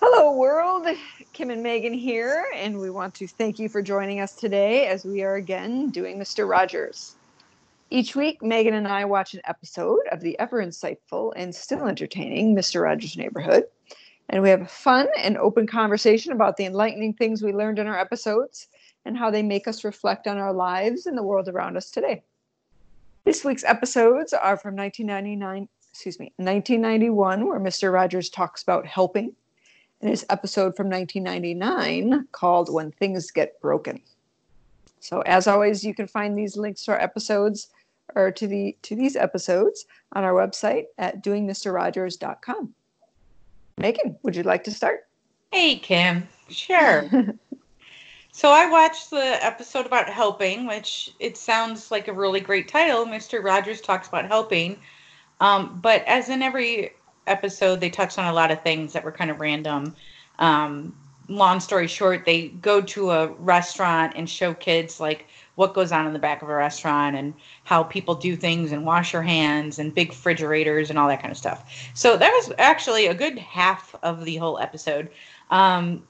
Hello, world. Kim and Megan here, and we want to thank you for joining us today as we are again doing Mr. Rogers. Each week, Megan and I watch an episode of the ever insightful and still entertaining Mr. Rogers' Neighborhood. And we have a fun and open conversation about the enlightening things we learned in our episodes and how they make us reflect on our lives and the world around us today. This week's episodes are from 1999, excuse me, 1991, where Mr. Rogers talks about helping, and his episode from 1999 called When Things Get Broken. So as always, you can find these links to our episodes or to the to these episodes on our website at doingmisterrogers.com. Megan, would you like to start? Hey, Kim. Sure. so I watched the episode about helping, which it sounds like a really great title. Mr. Rogers talks about helping. Um, but as in every episode, they touched on a lot of things that were kind of random. Um, long story short, they go to a restaurant and show kids like what goes on in the back of a restaurant and how people do things and wash your hands and big refrigerators and all that kind of stuff. So that was actually a good half of the whole episode. Um,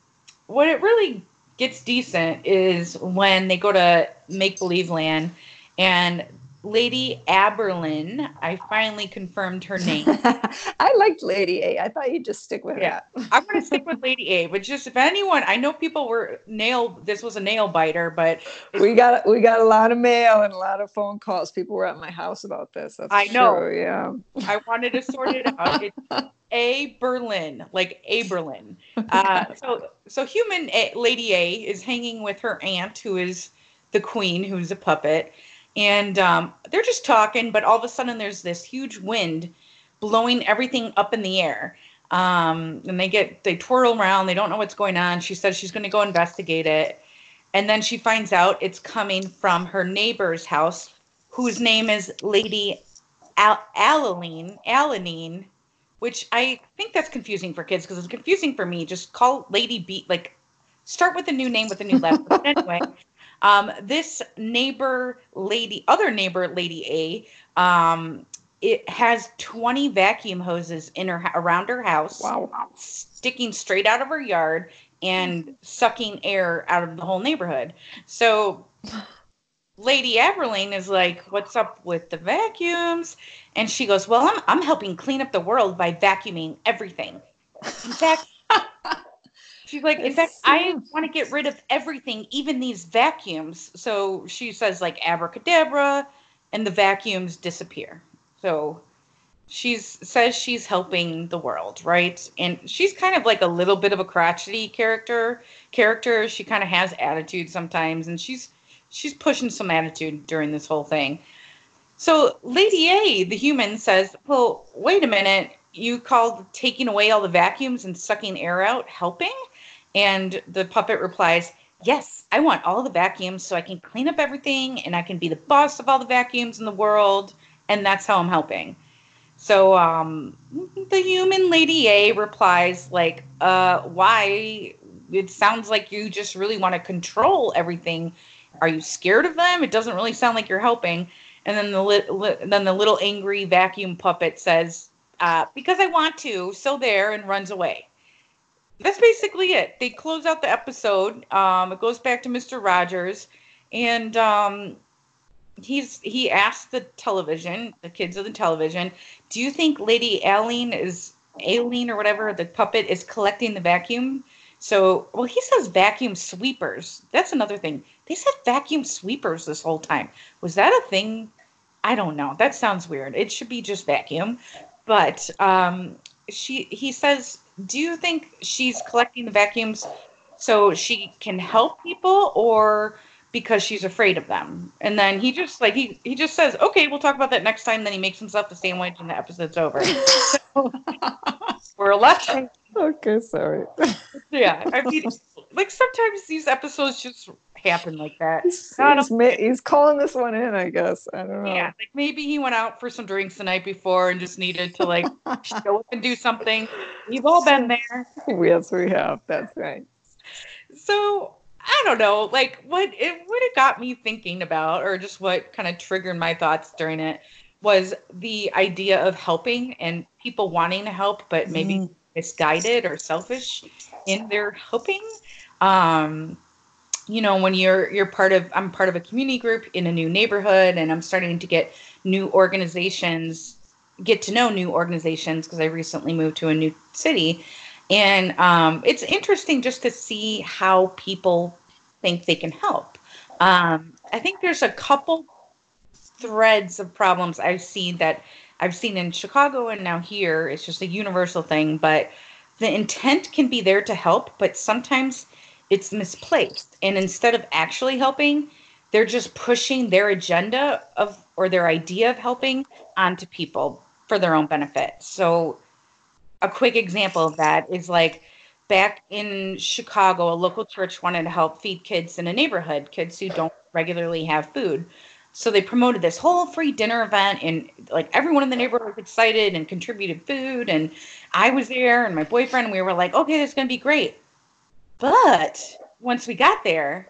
what it really gets decent is when they go to make believe land and Lady Aberlin. I finally confirmed her name. I liked Lady A. I thought you'd just stick with yeah. I'm going to stick with Lady A. But just if anyone, I know people were nail. This was a nail biter, but we got we got a lot of mail and a lot of phone calls. People were at my house about this. That's I know. True, yeah. I wanted to sort it out. It's a Berlin, like A Berlin. Uh, so so human a, Lady A is hanging with her aunt, who is the queen, who's a puppet and um, they're just talking but all of a sudden there's this huge wind blowing everything up in the air um, and they get they twirl around they don't know what's going on she says she's going to go investigate it and then she finds out it's coming from her neighbor's house whose name is lady Al- Alanine, Alanine, which I think that's confusing for kids because it's confusing for me. Just call Lady B, like, start with a new name with a new letter. but anyway, um, this neighbor lady, other neighbor lady A, um, it has 20 vacuum hoses in her around her house. Wow. Sticking straight out of her yard and sucking air out of the whole neighborhood. So Lady Aberlin is like, "What's up with the vacuums?" And she goes, "Well, I'm I'm helping clean up the world by vacuuming everything." In fact, She's like, in fact, I want to get rid of everything, even these vacuums. So she says like abracadabra, and the vacuums disappear. So she's says she's helping the world, right? And she's kind of like a little bit of a crotchety character. Character. She kind of has attitude sometimes, and she's she's pushing some attitude during this whole thing. So Lady A, the human, says, "Well, wait a minute. You called taking away all the vacuums and sucking air out helping?" And the puppet replies, Yes, I want all the vacuums so I can clean up everything and I can be the boss of all the vacuums in the world. And that's how I'm helping. So um, the human Lady A replies, like, uh, why? It sounds like you just really want to control everything. Are you scared of them? It doesn't really sound like you're helping. And then the li- li- then the little angry vacuum puppet says, uh, "Because I want to." So there, and runs away that's basically it. They close out the episode. Um, it goes back to Mr. Rogers, and um, he's he asked the television, the kids of the television, do you think Lady Aileen is Aileen or whatever the puppet is collecting the vacuum? So, well, he says vacuum sweepers. That's another thing. They said vacuum sweepers this whole time. Was that a thing? I don't know. That sounds weird. It should be just vacuum. But um, she he says do you think she's collecting the vacuums so she can help people or because she's afraid of them? And then he just like he he just says okay we'll talk about that next time. Then he makes himself the sandwich and the episode's over. So, we're left okay sorry. Yeah i mean like sometimes these episodes just happen like that. He's, he's, calling this one in, I guess. I don't know. Yeah, like maybe he went out for some drinks the night before and just needed to like show up and do something. We've all been there. Yes, we have. That's right. So I don't know, like what it what it got me thinking about, or just what kind of triggered my thoughts during it was the idea of helping and people wanting to help, but maybe mm. misguided or selfish in their helping. Um, you know, when you're you're part of I'm part of a community group in a new neighborhood, and I'm starting to get new organizations, get to know new organizations because I recently moved to a new city, and um, it's interesting just to see how people think they can help. Um, I think there's a couple threads of problems I've seen that I've seen in Chicago and now here. It's just a universal thing, but the intent can be there to help, but sometimes it's misplaced. And instead of actually helping, they're just pushing their agenda of or their idea of helping onto people for their own benefit. So a quick example of that is like back in Chicago, a local church wanted to help feed kids in a neighborhood, kids who don't regularly have food. So they promoted this whole free dinner event, and like everyone in the neighborhood was excited and contributed food. And I was there, and my boyfriend, we were like, okay, this is going to be great. But once we got there,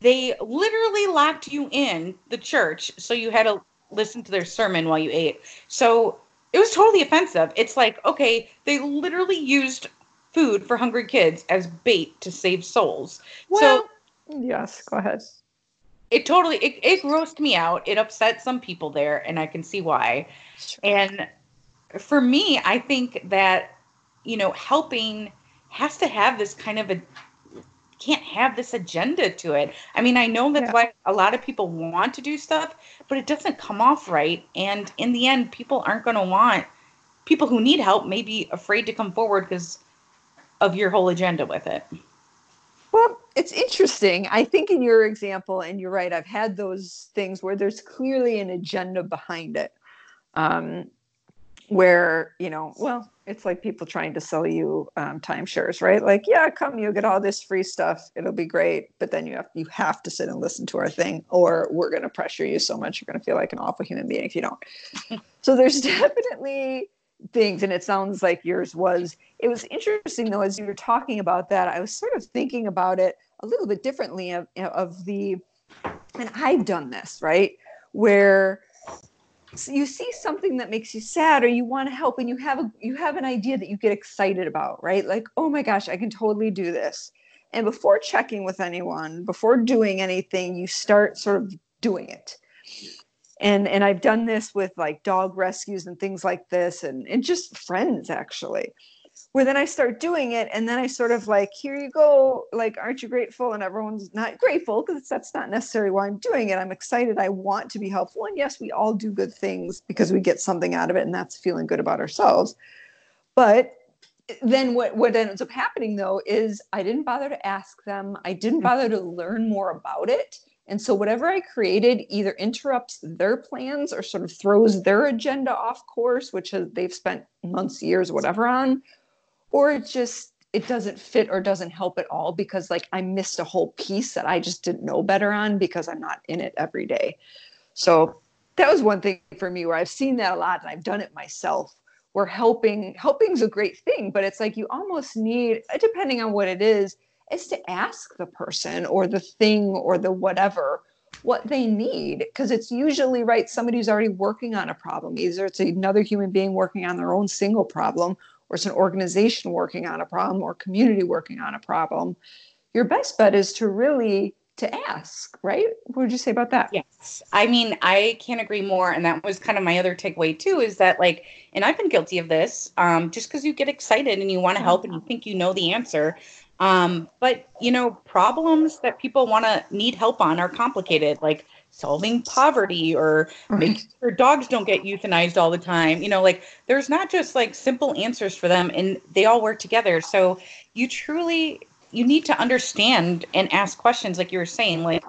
they literally locked you in the church. So you had to listen to their sermon while you ate. So it was totally offensive. It's like, okay, they literally used food for hungry kids as bait to save souls. Well, so yes, go ahead it totally it, it grossed me out it upset some people there and i can see why sure. and for me i think that you know helping has to have this kind of a can't have this agenda to it i mean i know that's yeah. why a lot of people want to do stuff but it doesn't come off right and in the end people aren't going to want people who need help may be afraid to come forward because of your whole agenda with it well it's interesting. I think in your example, and you're right, I've had those things where there's clearly an agenda behind it. Um, where, you know, well, it's like people trying to sell you um, timeshares, right? Like, yeah, come, you get all this free stuff. It'll be great. But then you have you have to sit and listen to our thing, or we're gonna pressure you so much you're gonna feel like an awful human being if you don't. so there's definitely things and it sounds like yours was it was interesting though as you were talking about that i was sort of thinking about it a little bit differently of, of the and i've done this right where you see something that makes you sad or you want to help and you have a you have an idea that you get excited about right? Like oh my gosh i can totally do this. And before checking with anyone before doing anything you start sort of doing it. And and i've done this with like dog rescues and things like this and and just friends actually where then i start doing it and then i sort of like here you go like aren't you grateful? And everyone's not grateful because that's not necessarily why i'm doing it. I'm excited. I want to be helpful. And yes we all do good things because we get something out of it and that's feeling good about ourselves. But eh, then what what ends up happening though is i didn't bother to ask them. I didn't bother to learn more about it. And so whatever I created either interrupts their plans or sort of throws their agenda off course, which has, they've spent months, years, whatever on, or it just it doesn't fit or doesn't help at all because like I missed a whole piece that I just didn't know better on because I'm not in it every day. So that was one thing for me where I've seen that a lot and I've done it myself. Where helping helping's a great thing, but it's like you almost need, depending on what it is, is to ask the person or the thing or the whatever what they need because it's usually right somebody who's already working on a problem either it's another human being working on their own single problem or it's an organization working on a problem or community working on a problem your best bet is to really to ask right? What would you say about that? Yes. I mean i can't agree more and that was kind of my other takeaway too is that like and i've been guilty of this um, just because you get excited and you want to help and you think you know the answer um, but you know, problems that people want to need help on are complicated, like solving poverty or mm-hmm. right. making sure dogs don't get euthanized all the time. You know, like there's not just like simple answers for them, and they all work together. So you truly you need to understand and ask questions, like you were saying. Like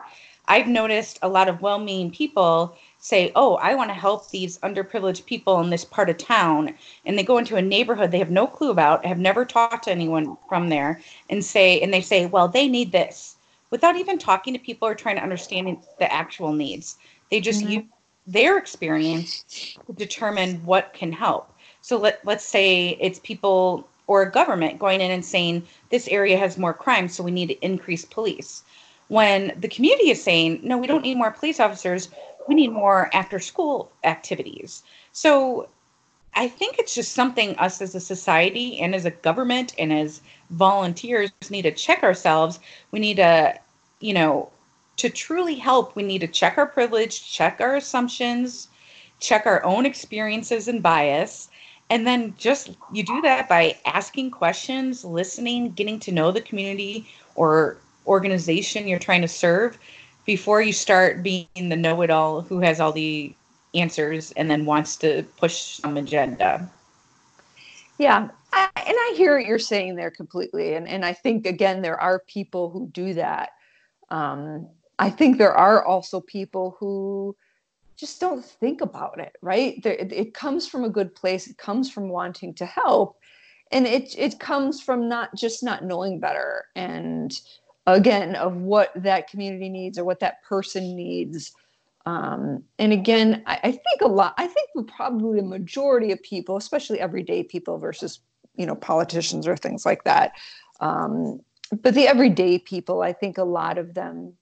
I've noticed a lot of well-meaning people say, Oh, I want to help these underprivileged people in this part of town. And they go into a neighborhood they have no clue about, have never talked to anyone from there, and say, and they say, Well, they need this without even talking to people or trying to understand the actual needs. They just mm-hmm. use their experience to determine what can help. So let, let's say it's people or a government going in and saying, This area has more crime, so we need to increase police when the community is saying, no, we don't need more police officers. we need more after school activities. So I think it's just something us as a society and as a government and as volunteers need to check ourselves. We need to, you know, to truly help, we need to check our privilege, check our assumptions, check our own experiences and bias. And then just you do that by asking questions, listening, getting to know the community or organization you're trying to serve before you start being the know it all who has all the answers and then wants to push some agenda. Yeah, I, and I hear what you're saying there completely. And, and I think, again, there are people who do that. Um, I think there are also people who just don't think about it, right? There, it, it comes from a good place, it comes from wanting to help. And it, it comes from not just not knowing better and again of what that community needs or what that person needs um, and again I, I, think a lot i think probably the majority of people especially everyday people versus you know politicians or things like that um, but the everyday people i think a lot of them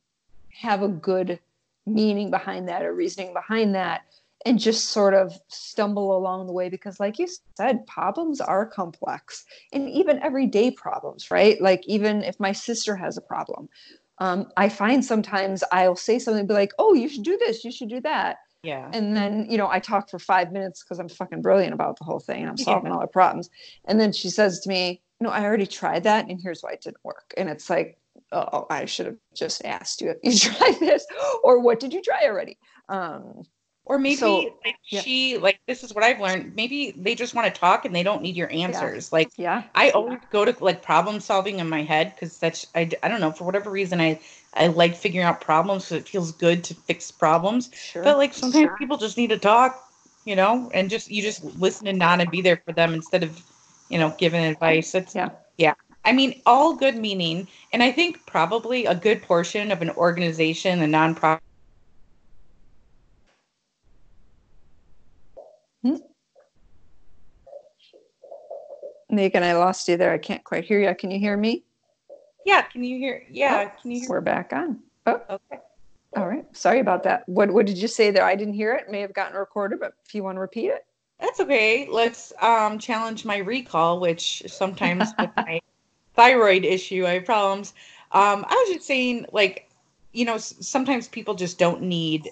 have a good meaning behind that or reasoning behind that and just sort of stumble along the way because like you said problems are complex and even everyday problems right? Like even if my sister has a problem um, I find sometimes I'll say something, be like, "Oh, you should do this. You should do that." Yeah. And then you know I talk for five minutes because I'm fucking brilliant about the whole thing and I'm solving yeah. all the problems. And then she says to me, "No, I already tried that, and here's why it didn't work." And it's like, "Oh, I should have just asked you if you tried this, or what did you try already?" Um, or maybe so, like yeah. she like this is what I've learned. Maybe they just want to talk and they don't need your answers. Yeah. Like yeah, I always go to like problem solving in my head because that's I, I don't know for whatever reason I I like figuring out problems because it feels good to fix problems. Sure. But like sometimes sure. people just need to talk, you know, and just you just listen and nod and be there for them instead of you know giving advice. It's yeah yeah. I mean, all good meaning, and I think probably a good portion of an organization, a nonprofit Hmm? Megan, I lost you there. I can't quite hear you. Can you hear me? Yeah, can you hear? Yeah, oh, can you hear? We're back on. Oh, okay. All right. Sorry about that. What What did you say there? I didn't hear it. May have gotten recorded, but if you want to repeat it, that's okay. Let's um, challenge my recall, which sometimes with my thyroid issue, I have problems. Um, I was just saying, like, you know, sometimes people just don't need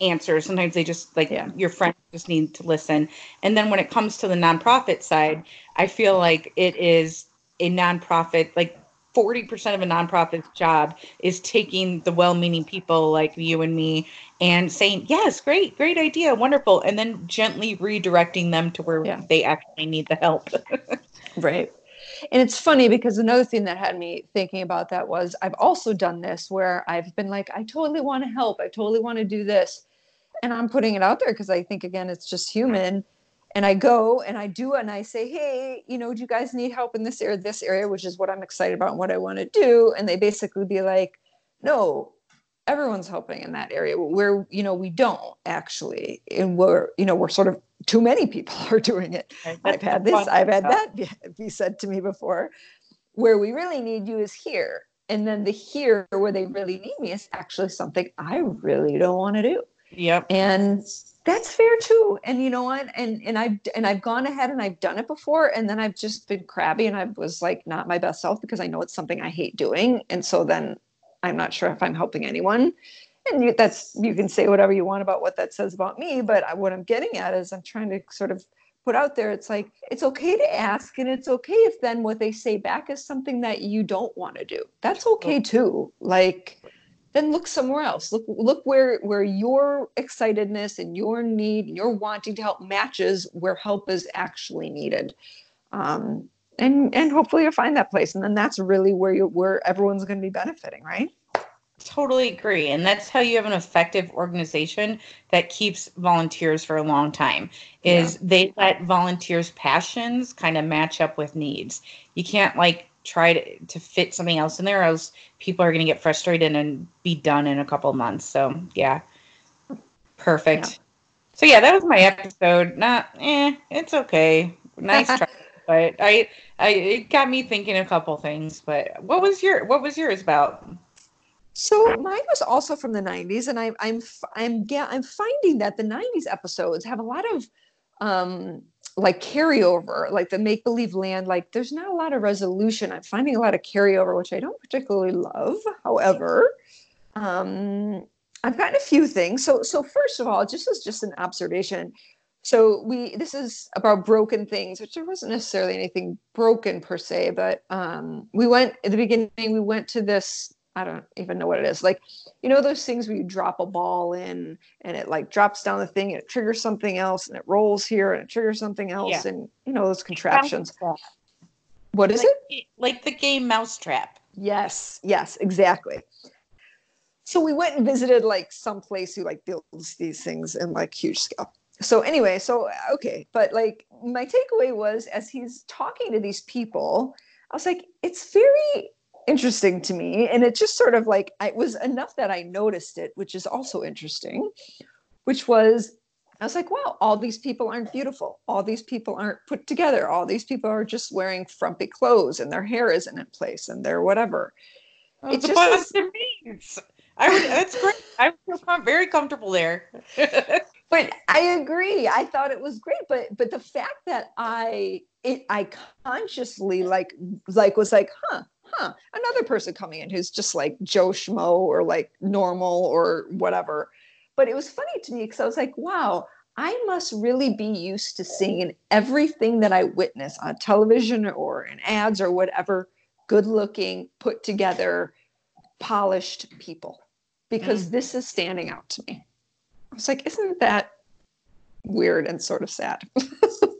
answers. Sometimes they just like yeah. your friends just need to listen. And then when it comes to the nonprofit side, I feel like it is a nonprofit like 40% of a nonprofit's job is taking the well-meaning people like you and me and saying, "Yes, great, great idea, wonderful," and then gently redirecting them to where yeah. they actually need the help. right. And it's funny because another thing that had me thinking about that was I've also done this where I've been like, I totally want to help. I totally want to do this. And I'm putting it out there because I think, again, it's just human. And I go and I do and I say, hey, you know, do you guys need help in this area, this area, which is what I'm excited about and what I want to do? And they basically be like, no, everyone's helping in that area where you know we don't actually and we're you know we're sort of too many people are doing it. I've had this i've had that be said to me before. Where we really need you is here. And then the here where they really need me is actually something i really don't want to do yep and that's fair too and you know what and and i've and i've gone ahead and i've done it before and then i've just been crabby and i was like not my best self because i know it's something i hate doing and so then I'm not sure if I'm helping anyone. And you, that's you can say whatever you want about what that says about me, but I, what I'm getting at is I'm trying to sort of put out there. It's like it's okay to ask, and it's okay if then what they say back is something that you don't want to do. That's okay too. Like then look somewhere else. Look look where where your excitedness and your need and your wanting to help matches where help is actually needed. Um, and and hopefully you'll find that place and then that's really where you where everyone's going to be benefiting right totally agree and that's how you have an effective organization that keeps volunteers for a long time is yeah. they let volunteers passions kind of match up with needs you can't like try to, to fit something else in there else people are going to get frustrated and be done in a couple months so yeah perfect yeah. so yeah that was my episode not eh it's okay nice try but I, I, it got me thinking a couple things. But what was your, what was yours about? So mine was also from the 90s, and I'm I'm I'm I'm finding that the 90s episodes have a lot of um like carryover, like the make believe land. Like there's not a lot of resolution. I'm finding a lot of carryover, which I don't particularly love. However, um, I've gotten a few things. So so first of all, just as just an observation. So we this is about broken things, which there wasn't necessarily anything broken per se, but um, we went at the beginning. We went to this I don't even know what it is. Like, you know, those things where you drop a ball in and it like drops down the thing and it triggers something else and it rolls here and it triggers something else yeah. and you know those contraptions. What is like, it? Like the game Mousetrap. Yes, yes, exactly. So we went and visited like some place who like builds these things in like huge scale. So anyway, so okay, but like my takeaway was as he's talking to these people, I was like, it's very interesting to me. And it just sort of like, it was enough that I noticed it, which is also interesting, which was, I was like, wow, all these people aren't beautiful. All these people aren't put together. All these people are just wearing frumpy clothes and their hair isn't in place and they're whatever. Oh, it's just means I would, that's great. I feel very comfortable there. but I agree. I thought it was great, but but the fact that I it I consciously like like was like, huh, huh, another person coming in who's just like Joe Schmo or like normal or whatever. But it was funny to me because I was like, wow, I must really be used to seeing everything that I witness on television or in ads or whatever good looking, put together, polished people because mm. this is standing out to me. I was like, isn't that weird and sort of sad?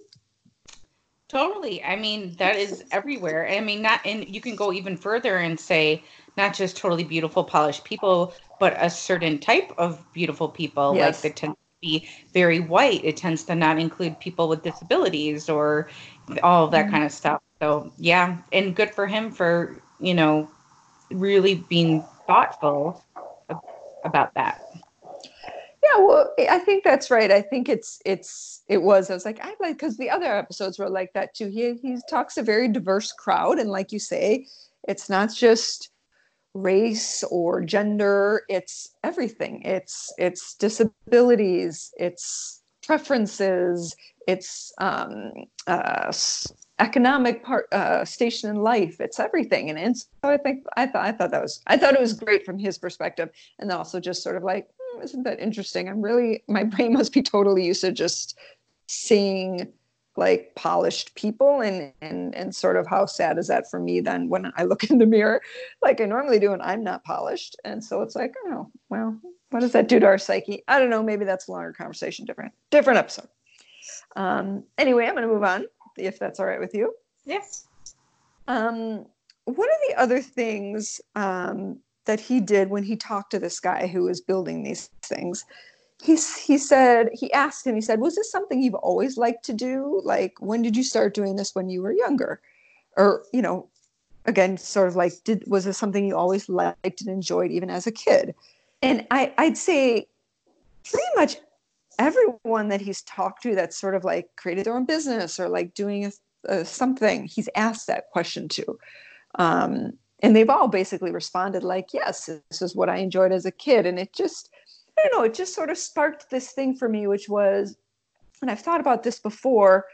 Totally. I mean, that is everywhere. I mean, not, and you can go even further and say, not just totally beautiful, polished people, but a certain type of beautiful people. Yes. Like they tend to be very white. It tends to not include people with disabilities or all that mm-hmm. kind of stuff. So, yeah. And good for him for, you know, really being thoughtful about that. Well, I think that's right. I think it's it's it was. I was like, I like because the other episodes were like that too. He he talks a very diverse crowd, and like you say, it's not just race or gender. It's everything. It's it's disabilities. It's preferences. It's um, uh, economic part uh, station in life. It's everything, and, and so I think I thought I thought that was I thought it was great from his perspective, and also just sort of like isn't that interesting? I'm really, my brain must be totally used to just seeing like polished people and and and sort of how sad is that for me then when I look in the mirror. Like I normally do and I'm not polished and so it's like oh well what does that do to our psyche? I don't know maybe that's a longer conversation different different episode. Um anyway I'm going to move on if that's all right with you. Yes. Um one of the other things um that he did when he talked to this guy who was building these things. He, he said he asked him he said was this something you've always liked to do? Like when did you start doing this when you were younger? Or you know again sort of like did was this something you always liked and enjoyed even as a kid? And i i'd say pretty much everyone that he's talked to that's sort of like created their own business or like doing a, a, something he's asked that question to. Um, and they've all basically responded like yes this is what i enjoyed as a kid. And it just i don't know it just sort of sparked this thing for me which was and i've thought about this before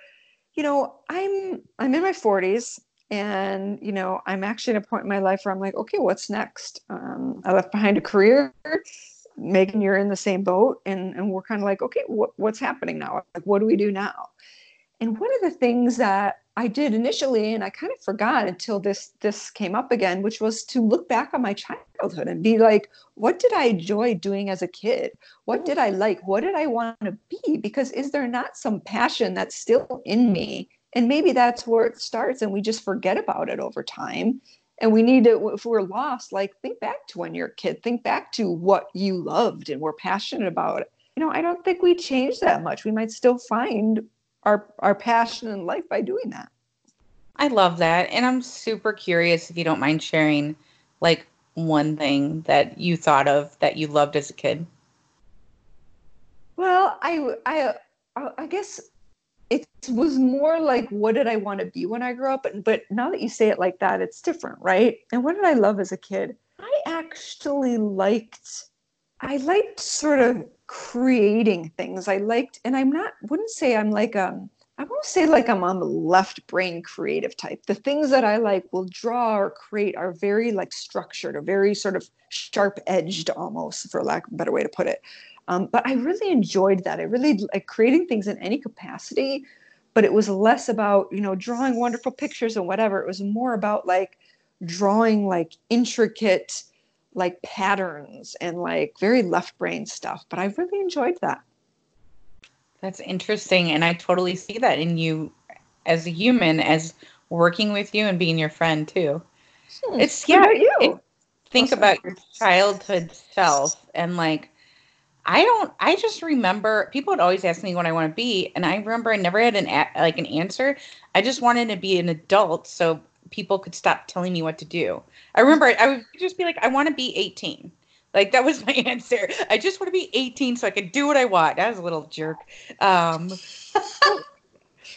you know i'm i'm in my 40s and you know i'm actually at a point in my life where i'm like okay what's next? Um, i left behind a career megan you're in the same boat and and we're kind of like okay what, what's happening now? Like what do we do now and one of the things that I did initially, and I kind of forgot until this this came up again, which was to look back on my childhood and be like, what did I enjoy doing as a kid? What did I like? What did I want to be? Because is there not some passion that's still in me? And maybe that's where it starts, and we just forget about it over time. And we need to, if we're lost, like think back to when you're a kid, think back to what you loved and were passionate about. You know, I don't think we change that much. We might still find our our passion in life by doing that. I love that. And I'm super curious if you don't mind sharing like one thing that you thought of that you loved as a kid. Well, I I uh, I guess it was more like what did I want to be when I grew up? But now that you say it like that, it's different, right? And what did I love as a kid? I actually liked I liked sort of creating things. I liked, and I'm not wouldn't say I'm like um I won't say like I'm on the left brain creative type. The things that I like will draw or create are very like structured or very sort of sharp edged almost, for lack of a better way to put it. Um, but I really enjoyed that. I really like creating things in any capacity, but it was less about, you know, drawing wonderful pictures and whatever. It was more about like drawing like intricate like patterns and like very left brain stuff. But I really enjoyed that. That's interesting. And I totally see that in you as a human, as working with you and being your friend too. Hmm. It's yeah. you? It, think awesome. about your childhood self and like I don't I just remember people would always ask me what I want to be and I remember I never had an like an answer. I just wanted to be an adult so people could stop telling me what to do. I remember I would just be like I want to be 18. Like that was my answer. I just want to be 18 so I could do what I want. I was a little jerk. Um,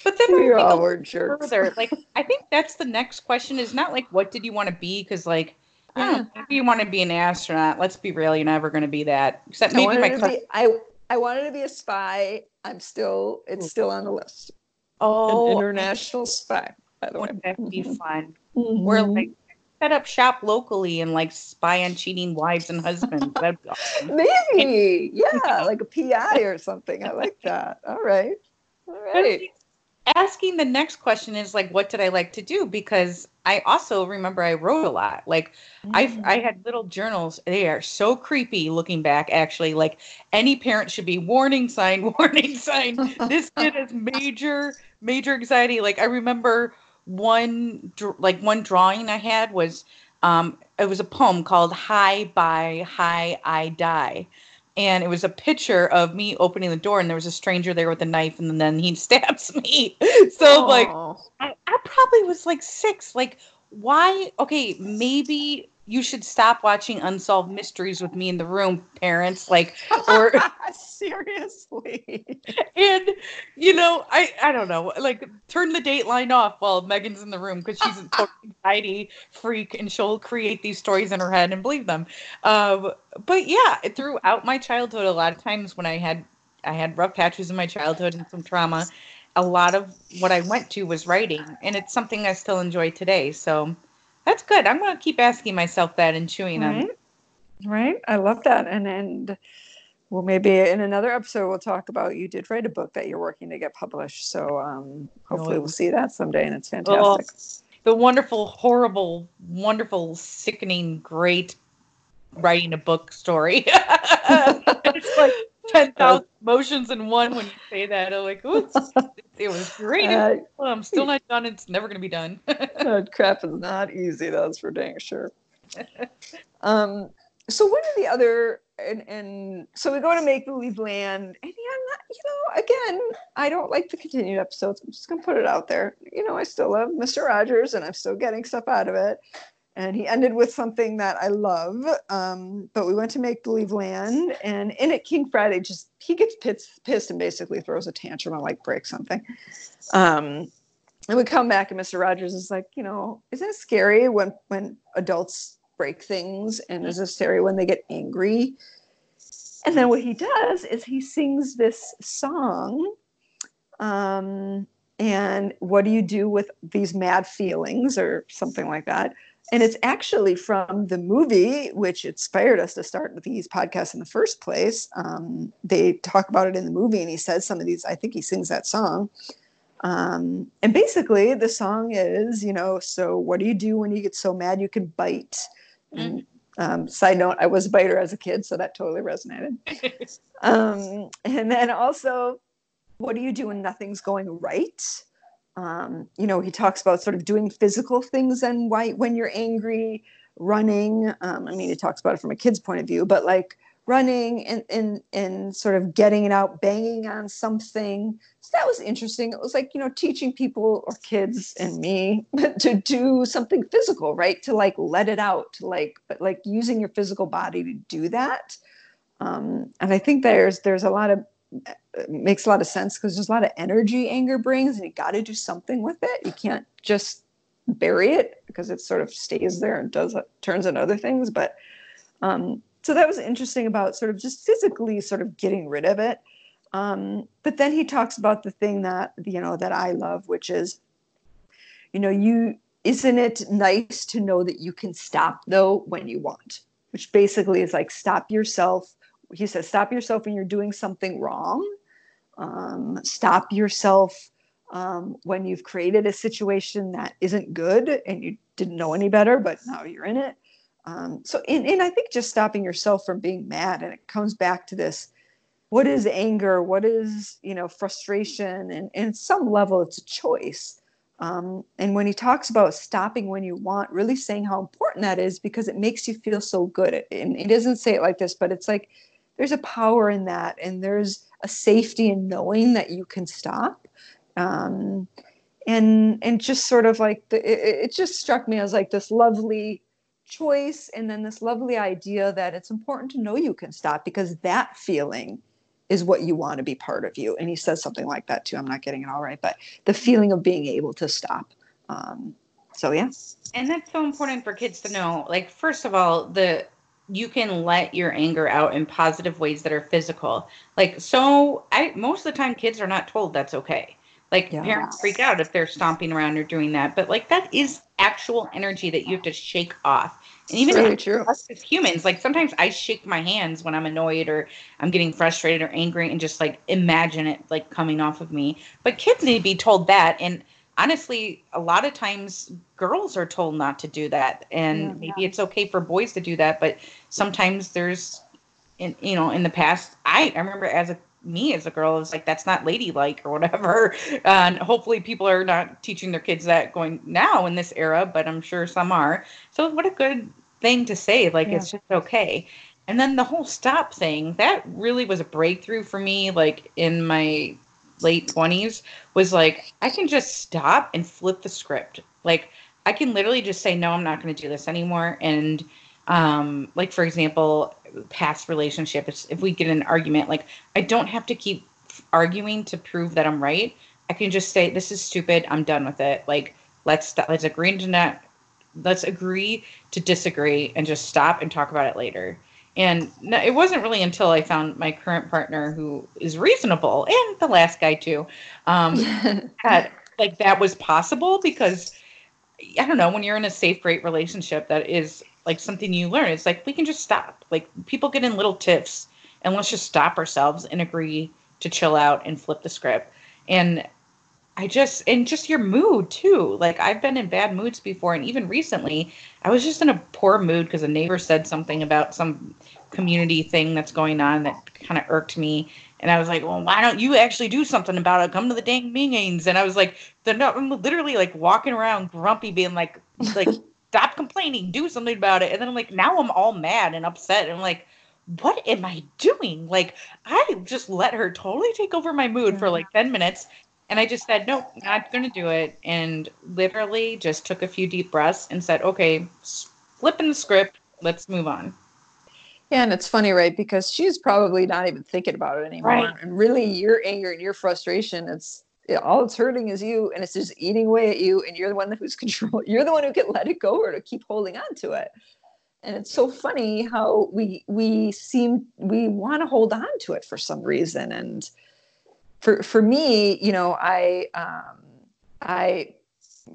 but then we all were jerks. Further, like I think that's the next question is not like what did you want to be because like I don't know, you want to be an astronaut. Let's be real, you're never going to be that. Except maybe I my cousin. Be, I I wanted to be a spy. I'm still it's still on the list. Oh, An international spy. By the way, that'd be fun. Mm-hmm. We're like set up shop locally and like spy on cheating wives and husbands. That'd be awesome. Maybe, yeah, like a PI or something. I like that. All right, all right. Asking the next question is like, what did I like to do? Because I also remember I wrote a lot. Like mm. I I had little journals. They are so creepy looking back. Actually, like any parent should be warning sign, warning sign. this kid has major major anxiety. Like I remember one like one drawing I had was um, it was a poem called "Hi Bye Hi I Die," and it was a picture of me opening the door, and there was a stranger there with a knife, and then he stabs me. so Aww. like, I, I probably was like six. Like, why? Okay, maybe you should stop watching unsolved mysteries with me in the room parents like or seriously you know i i don't know like turn the dateline off while megan's in the room because she's a total anxiety freak and she'll create these stories in her head and believe them um, but yeah throughout my childhood a lot of times when i had i had rough patches in my childhood and some trauma a lot of what i went to was writing and it's something i still enjoy today so that's good. I'm going to keep asking myself that and chewing right. on. Right. I love that. And and well, maybe in another episode we'll talk about you did write a book that you're working to get published. So um, hopefully we'll see that someday, and it's fantastic. Oh, the wonderful, horrible, wonderful, sickening, great writing a book story. it's like ten thousand emotions in one when you say that. I'm like, ooh, it was great. Uh, well, I'm still not done. It's never going to be done. that crap is not easy. That's for dang sure. um, so what are the other and and so we go to make believe land and yeah, I'm not, you know, again, I don't like the continued episodes. I'm just gonna put it out there. You know, I still love Mr. Rogers and I'm still getting stuff out of it and he ended with something that I love. Um, but we went to make believe land, and in it, King Friday just he gets pissed, pissed and basically throws a tantrum and like breaks something. Um, and we come back, and Mr. Rogers is like, you know, isn't it scary when when adults break things, and is it scary when they get angry? And then what he does is he sings this song. Um, and what do you do with these mad feelings or something like that? And it's actually from the movie, which inspired us to start these podcasts in the first place. Um, they talk about it in the movie, and he says some of these, I think he sings that song. Um, and basically, the song is, you know, so what do you do when you get so mad you can bite? Mm-hmm. um, side note, I was a biter as a kid, so that totally resonated. um, and then also, what do you do when nothing's going right? um, you know, he talks about sort of doing physical things and why when you're angry, running. Um, I mean, he talks about it from a kid's point of view, but like running and and and sort of getting it out, banging on something. So that was interesting. It was like you know, teaching people or kids and me to do something physical, right? To like let it out, to like but like using your physical body to do that. Um, and I think there's there's a lot of makes a lot of sense because there's a lot of energy anger brings and you got to do something with it you can't just bury it because it sort of stays there and does turns into other things but Um, so that was interesting about sort of just physically sort of getting rid of it. Um, but then he talks about the thing that you know that I love, which is, you know, you isn't it nice to know that you can stop though when you want, which basically is like stop yourself. He says stop yourself when you're doing something wrong. Um, stop yourself um, when you've created a situation that isn't good and you didn't know any better, but now you're in it. Um, so, and, and I think just stopping yourself from being mad, and it comes back to this what is anger? What is, you know, frustration? And, and some level, it's a choice. Um, and when he talks about stopping when you want, really saying how important that is because it makes you feel so good. And he doesn't say it like this, but it's like there's a power in that, and there's a safety in knowing that you can stop. Um, and and just sort of like the, it, it just struck me as like this lovely choice and then this lovely idea that it's important to know you can stop because that feeling is what you want to be part of you. And he says something like that too. I'm not getting it all right but the feeling of being able to stop. Um, so yeah. And that's so important for kids to know. Like first of all the you can let your anger out in positive ways that are physical. Like so i most of the time kids are not told that's okay. Like yeah. parents freak out if they're stomping around or doing that, but like that is actual energy that you have to shake off. And even really true. us as humans, like sometimes I shake my hands when I'm annoyed or I'm getting frustrated or angry and just like imagine it like coming off of me. But kids need to be told that. And honestly, a lot of times girls are told not to do that. And yeah, maybe yeah. it's okay for boys to do that, but sometimes there's in you know, in the past, I, I remember as a me as a girl is like that's not ladylike or whatever. And hopefully people are not teaching their kids that going now in this era but i'm sure some are. So what a good thing to say like yeah. it's just okay. And then the whole stop thing that really was a breakthrough for me like in my late 20s was like i can just stop and flip the script. Like i can literally just say no i'm not going to do this anymore and um like for example past relationships if we get an argument like i don't have to keep arguing to prove that i'm right. I can just say this is stupid. I'm done with it. Like let's st- let's agree to not let's agree to disagree and just stop and talk about it later. And no, it wasn't really until i found my current partner who is reasonable and the last guy too um that like that was possible because i don't know when you're in a safe great relationship that is like something you learn. It's like we can just stop. Like people get in little tiffs and let's just stop ourselves and agree to chill out and flip the script. And I just and just your mood too. Like I've been in bad moods before and even recently I was just in a poor mood because a neighbor said something about some community thing that's going on that kind of irked me. And I was like, well, why don't you actually do something about it? Come to the dang meetings. And I was like, the I'm literally like walking around grumpy, being like, like stop complaining, do something about it. And then I'm like, now I'm all mad and upset. And I'm like, what am I doing? Like, I just let her totally take over my mood for like 10 minutes. And I just said, nope, not going to do it. And literally just took a few deep breaths and said, okay, flipping the script, let's move on. Yeah, and it's funny, right? Because she's probably not even thinking about it anymore. Right. And really, your anger and your frustration, it's it, all it's hurting is you and it's just eating away at you and you're the one who's control you're the one who can let it go or to keep holding on to it. And it's so funny how we we seem we want to hold on to it for some reason and for for me you know i um i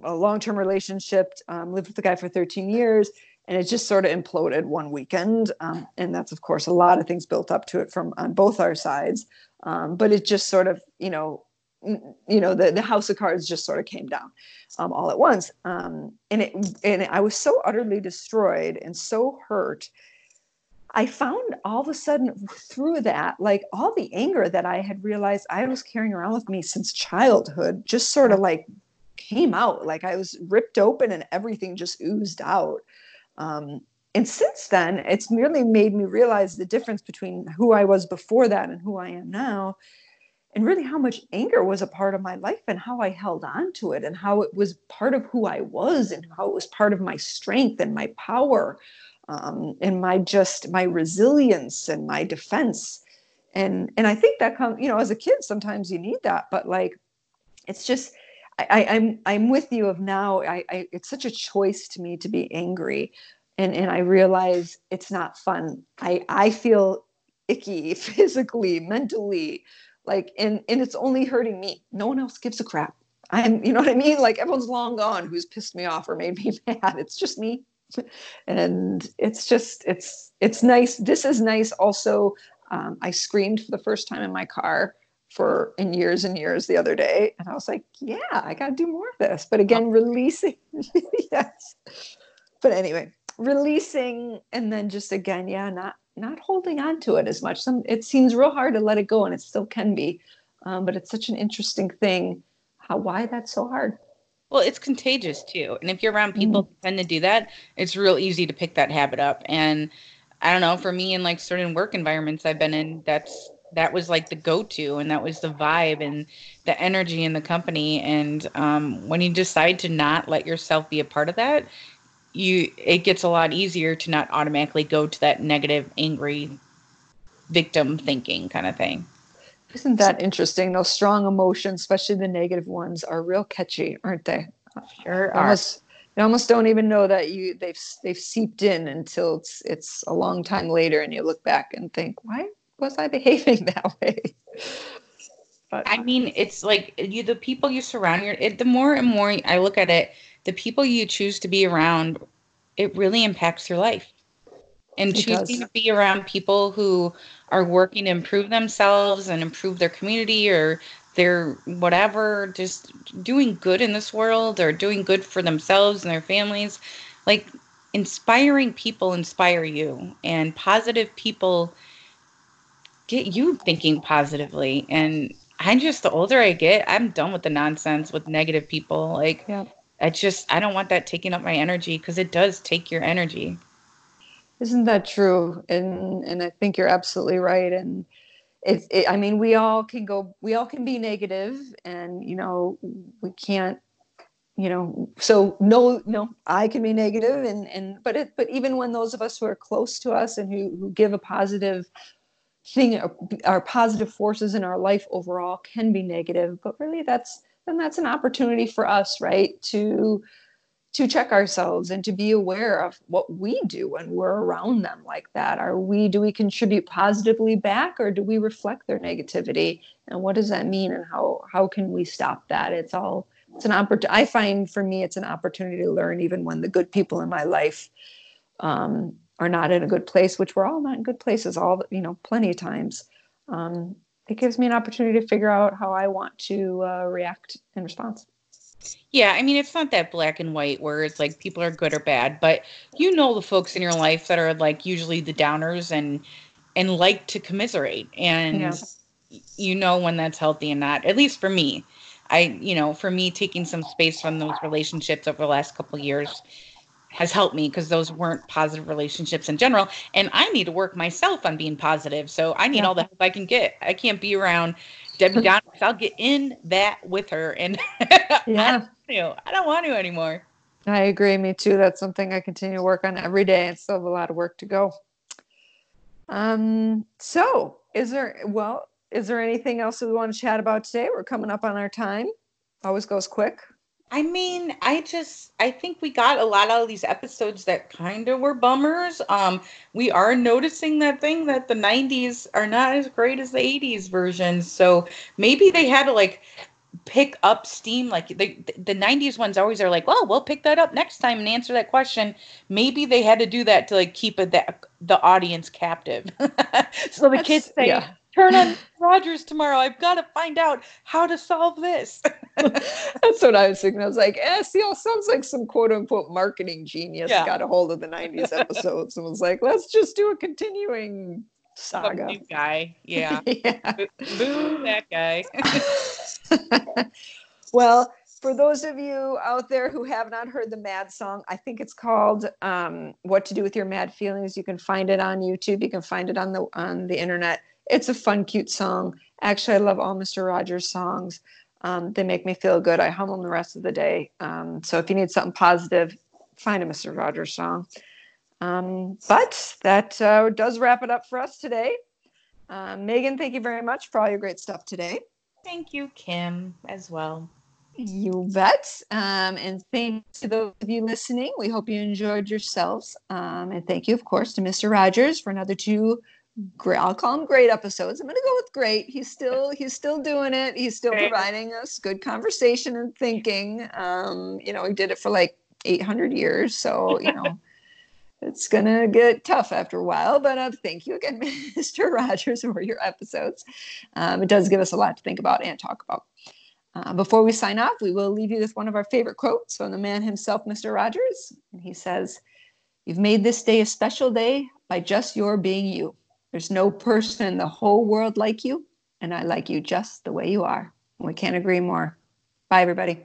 a long-term relationship um, lived with the guy for 13 years and it just sort of imploded one weekend um, and that's of course a lot of things built up to it from on both our sides um, but it just sort of you know you know the, the house of cards just sort of came down um, all at once. Um, and it and i was so utterly destroyed and so hurt. I found all of a sudden through that like all the anger that i had realized i was carrying around with me since childhood just sort of like came out. Like i was ripped open and everything just oozed out. Um, and since then it's merely made me realize the difference between who i was before that and who i am now and really how much anger was a part of my life and how I held on to it and how it was part of who I was and how it was part of my strength and my power um, and my just my resilience and my defense and and I think that comes you know as a kid sometimes you need that but like it's just I, I'm I'm with you of now I, I it's such a choice to me to be angry and and I realize it's not fun. I I feel icky physically, mentally, like and and it's only hurting me. No one else gives a crap. I'm, you know what I mean? Like everyone's long gone who's pissed me off or made me mad. It's just me. and it's just it's it's nice. This is nice also. Um, I screamed for the first time in my car for in years and years the other day and i was like yeah i gotta do more of this but again releasing yes but anyway releasing and then just again yeah not not holding on to it as much some it seems real hard to let it go and it still can be um, but it's such an interesting thing how why that's so hard well it's contagious too and if you're around people mm. who tend to do that it's real easy to pick that habit up and i don't know for me in like certain work environments i've been in that's that was like the go-to and that was the vibe and the energy in the company and um, when you decide to not let yourself be a part of that you it gets a lot easier to not automatically go to that negative angry victim thinking kind of thing isn't that interesting those strong emotions especially the negative ones are real catchy aren't they sure are. almost you almost don't even know that you they've they've seeped in until it's it's a long time later and you look back and think why was I behaving that way? But I mean, it's like you the people you surround your it, the more and more I look at it, the people you choose to be around, it really impacts your life. And it choosing does. to be around people who are working to improve themselves and improve their community or their whatever, just doing good in this world or doing good for themselves and their families. Like inspiring people inspire you and positive people get you thinking positively. And I'm just, the older I get, I'm done with the nonsense with negative people. Like, yeah. I just, I don't want that taking up my energy because it does take your energy. Isn't that true? And and I think you're absolutely right. And it's, it, I mean, we all can go, we all can be negative, and you know, we can't you know so no no i can be negative and and but it but even when those of us who are close to us and who who give a positive thing our positive forces in our life overall can be negative but really that's then that's an opportunity for us right to to check ourselves and to be aware of what we do when we're around them like that. Are we do we contribute positively back or do we reflect their negativity? And what does that mean and how how can we stop that? It's all it's an opportunity i find for me it's an opportunity to learn even when the good people in my life um, are not in a good place, which we're all not in good places all you know plenty of times. Um, it gives me an opportunity to figure out how I want to uh, react in response. Yeah, I mean it's not that black and white where it's like people are good or bad, but you know the folks in your life that are like usually the downers and and like to commiserate and yeah. you know when that's healthy and not. At least for me. I, you know, for me taking some space from those relationships over the last couple years has helped me because those weren't positive relationships in general. And I need to work myself on being positive. So I need yeah. all the help I can get. I can't be around Debbie Donovan. I'll get in that with her. And yeah. I, don't I don't want to anymore. I agree. Me too. That's something I continue to work on every day and still have a lot of work to go. Um, so is there, well, is there anything else that we want to chat about today? We're coming up on our time. Always goes quick. I mean, I just I think we got a lot out of these episodes that kind of were bummers. Um, we are noticing that thing that the '90s are not as great as the '80s versions. So maybe they had to like pick up steam. Like the the '90s ones always are like, well, we'll pick that up next time and answer that question. Maybe they had to do that to like keep a, the the audience captive. so the That's, kids say. Yeah turn on Rogers tomorrow. I've got to find out how to solve this. That's what I was thinking. I was like, eh, see, sounds like some quote unquote marketing genius yeah. got a hold of the 90s episodes and was like, let's just do a continuing saga. New guy. Yeah. yeah. Boo, that guy. well, for those of you out there who have not heard the Mad song, I think it's called um, "What to Do with Your Mad Feelings." You can find it on YouTube. You can find it on the on the internet it's a fun, cute song. Actually, I love all Mr. Rogers songs. Um, they make me feel good. I hum them the rest of the day. Um, so if you need something positive, find a Mr. Rogers song. Um, but that uh, does wrap it up for us today. Uh, Megan, thank you very much for all your great stuff today. Thank you, Kim, as well. You bet. Um, and thanks to those of you listening. We hope you enjoyed yourselves. Um, and thank you, of course, to Mr. Rogers for another two great I'll call them great episodes. I'm gonna go with great. He's still he's still doing it. He's still providing us good conversation and thinking. Um, you know, he did it for like 800 years, so you know it's gonna get tough after a while. But uh, thank you again, Mr. Rogers, for your episodes. Um, it does give us a lot to think about and talk about. Uh, before we sign off, we will leave you with one of our favorite quotes from the man himself, Mr. Rogers. And he says, You've made this day a special day by just your being you. There's no person in the whole world like you, and I like you just the way you are. We can't agree more. Bye, everybody.